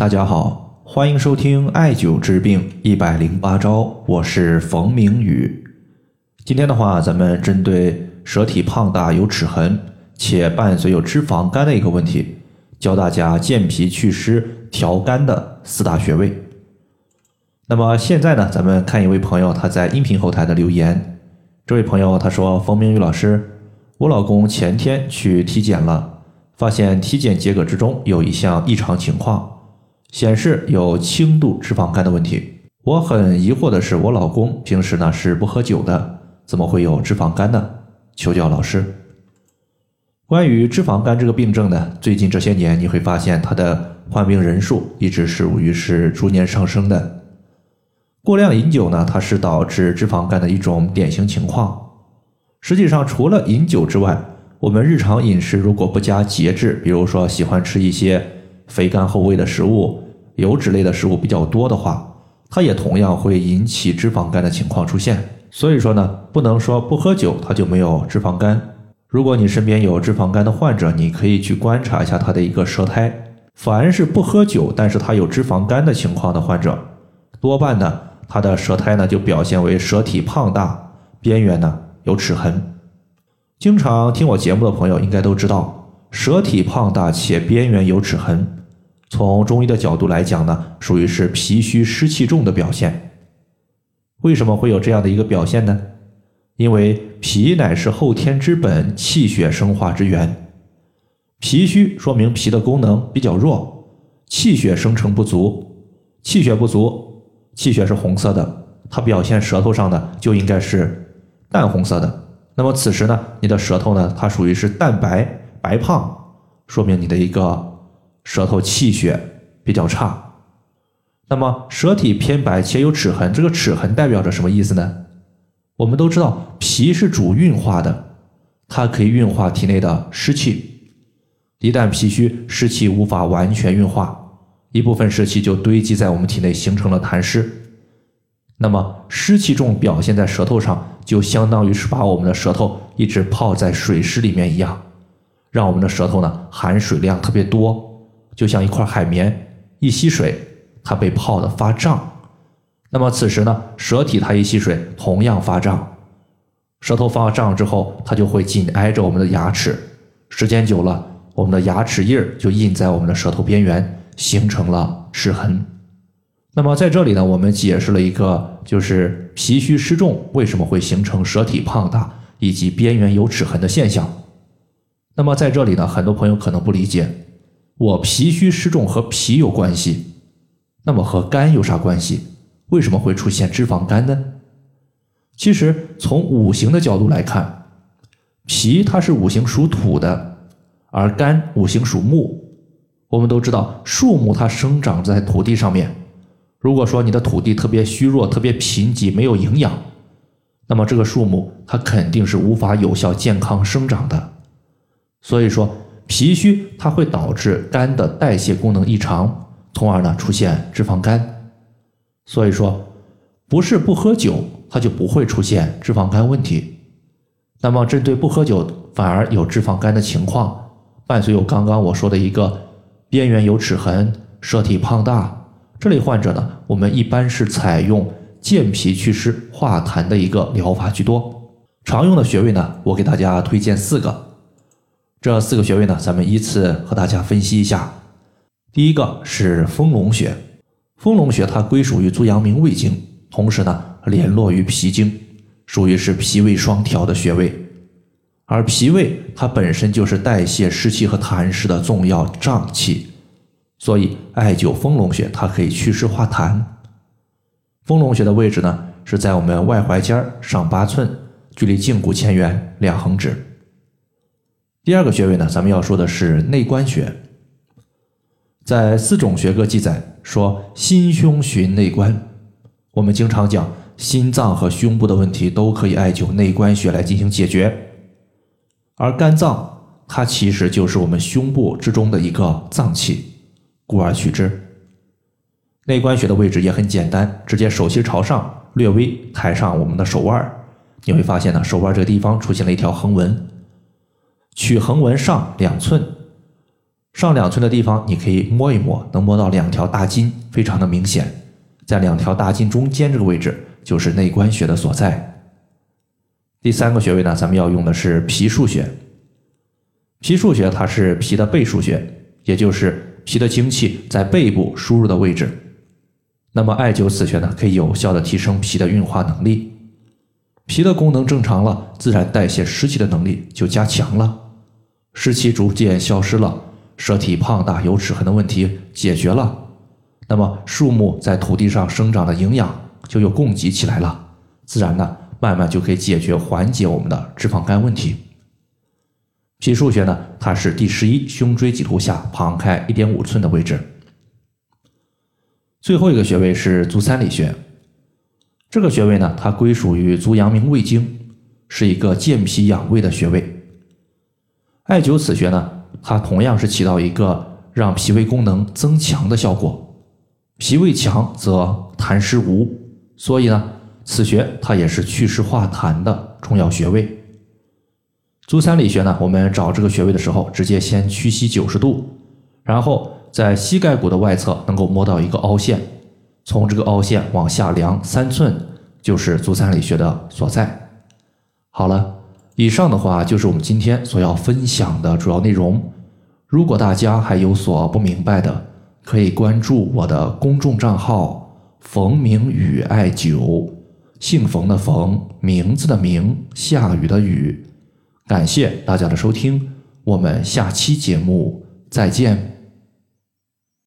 大家好，欢迎收听艾灸治病一百零八招，我是冯明宇。今天的话，咱们针对舌体胖大有齿痕且伴随有脂肪肝的一个问题，教大家健脾祛湿、调肝的四大穴位。那么现在呢，咱们看一位朋友他在音频后台的留言。这位朋友他说：“冯明宇老师，我老公前天去体检了，发现体检结果之中有一项异常情况。”显示有轻度脂肪肝的问题。我很疑惑的是，我老公平时呢是不喝酒的，怎么会有脂肪肝呢？求教老师。关于脂肪肝这个病症呢，最近这些年你会发现它的患病人数一直是属于是逐年上升的。过量饮酒呢，它是导致脂肪肝的一种典型情况。实际上，除了饮酒之外，我们日常饮食如果不加节制，比如说喜欢吃一些。肥甘厚味的食物、油脂类的食物比较多的话，它也同样会引起脂肪肝的情况出现。所以说呢，不能说不喝酒它就没有脂肪肝。如果你身边有脂肪肝的患者，你可以去观察一下他的一个舌苔。凡是不喝酒，但是他有脂肪肝的情况的患者，多半呢，他的舌苔呢就表现为舌体胖大，边缘呢有齿痕。经常听我节目的朋友应该都知道，舌体胖大且边缘有齿痕。从中医的角度来讲呢，属于是脾虚湿气重的表现。为什么会有这样的一个表现呢？因为脾乃是后天之本，气血生化之源。脾虚说明脾的功能比较弱，气血生成不足。气血不足，气血是红色的，它表现舌头上呢就应该是淡红色的。那么此时呢，你的舌头呢，它属于是淡白白胖，说明你的一个。舌头气血比较差，那么舌体偏白且有齿痕，这个齿痕代表着什么意思呢？我们都知道脾是主运化的，它可以运化体内的湿气。一旦脾虚，湿气无法完全运化，一部分湿气就堆积在我们体内，形成了痰湿。那么湿气重表现在舌头上，就相当于是把我们的舌头一直泡在水湿里面一样，让我们的舌头呢含水量特别多。就像一块海绵，一吸水，它被泡的发胀。那么此时呢，舌体它一吸水，同样发胀。舌头发胀之后，它就会紧挨着我们的牙齿，时间久了，我们的牙齿印儿就印在我们的舌头边缘，形成了齿痕。那么在这里呢，我们解释了一个，就是脾虚湿重为什么会形成舌体胖大以及边缘有齿痕的现象。那么在这里呢，很多朋友可能不理解。我脾虚湿重和脾有关系，那么和肝有啥关系？为什么会出现脂肪肝呢？其实从五行的角度来看，脾它是五行属土的，而肝五行属木。我们都知道，树木它生长在土地上面。如果说你的土地特别虚弱、特别贫瘠、没有营养，那么这个树木它肯定是无法有效健康生长的。所以说。脾虚它会导致肝的代谢功能异常，从而呢出现脂肪肝。所以说，不是不喝酒，它就不会出现脂肪肝问题。那么，针对不喝酒反而有脂肪肝的情况，伴随有刚刚我说的一个边缘有齿痕、舌体胖大这类患者呢，我们一般是采用健脾祛湿、化痰的一个疗法居多。常用的穴位呢，我给大家推荐四个。这四个穴位呢，咱们依次和大家分析一下。第一个是丰隆穴，丰隆穴它归属于足阳明胃经，同时呢联络于脾经，属于是脾胃双调的穴位。而脾胃它本身就是代谢湿气和痰湿的重要脏器，所以艾灸丰隆穴它可以祛湿化痰。丰隆穴的位置呢是在我们外踝尖上八寸，距离胫骨前缘两横指。第二个穴位呢，咱们要说的是内关穴。在四种学科记载说，心胸寻内关。我们经常讲，心脏和胸部的问题都可以艾灸内关穴来进行解决。而肝脏，它其实就是我们胸部之中的一个脏器，故而取之。内关穴的位置也很简单，直接手心朝上，略微抬上我们的手腕你会发现呢，手腕这个地方出现了一条横纹。取横纹上两寸，上两寸的地方，你可以摸一摸，能摸到两条大筋，非常的明显。在两条大筋中间这个位置，就是内关穴的所在。第三个穴位呢，咱们要用的是脾腧穴。脾腧穴它是脾的背腧穴，也就是脾的精气在背部输入的位置。那么艾灸此穴呢，可以有效的提升脾的运化能力。脾的功能正常了，自然代谢湿气的能力就加强了，湿气逐渐消失了。舌体胖大有齿痕的问题解决了，那么树木在土地上生长的营养就又供给起来了，自然呢，慢慢就可以解决缓解我们的脂肪肝问题。脾腧穴呢，它是第十一胸椎棘突下旁开一点五寸的位置。最后一个穴位是足三里穴，这个穴位呢，它归属于足阳明胃经，是一个健脾养胃的穴位。艾灸此穴呢。它同样是起到一个让脾胃功能增强的效果，脾胃强则痰湿无，所以呢，此穴它也是祛湿化痰的重要穴位。足三里穴呢，我们找这个穴位的时候，直接先屈膝九十度，然后在膝盖骨的外侧能够摸到一个凹陷，从这个凹陷往下量三寸，就是足三里穴的所在。好了。以上的话就是我们今天所要分享的主要内容。如果大家还有所不明白的，可以关注我的公众账号“冯明宇艾灸”，姓冯的冯，名字的名，下雨的雨。感谢大家的收听，我们下期节目再见。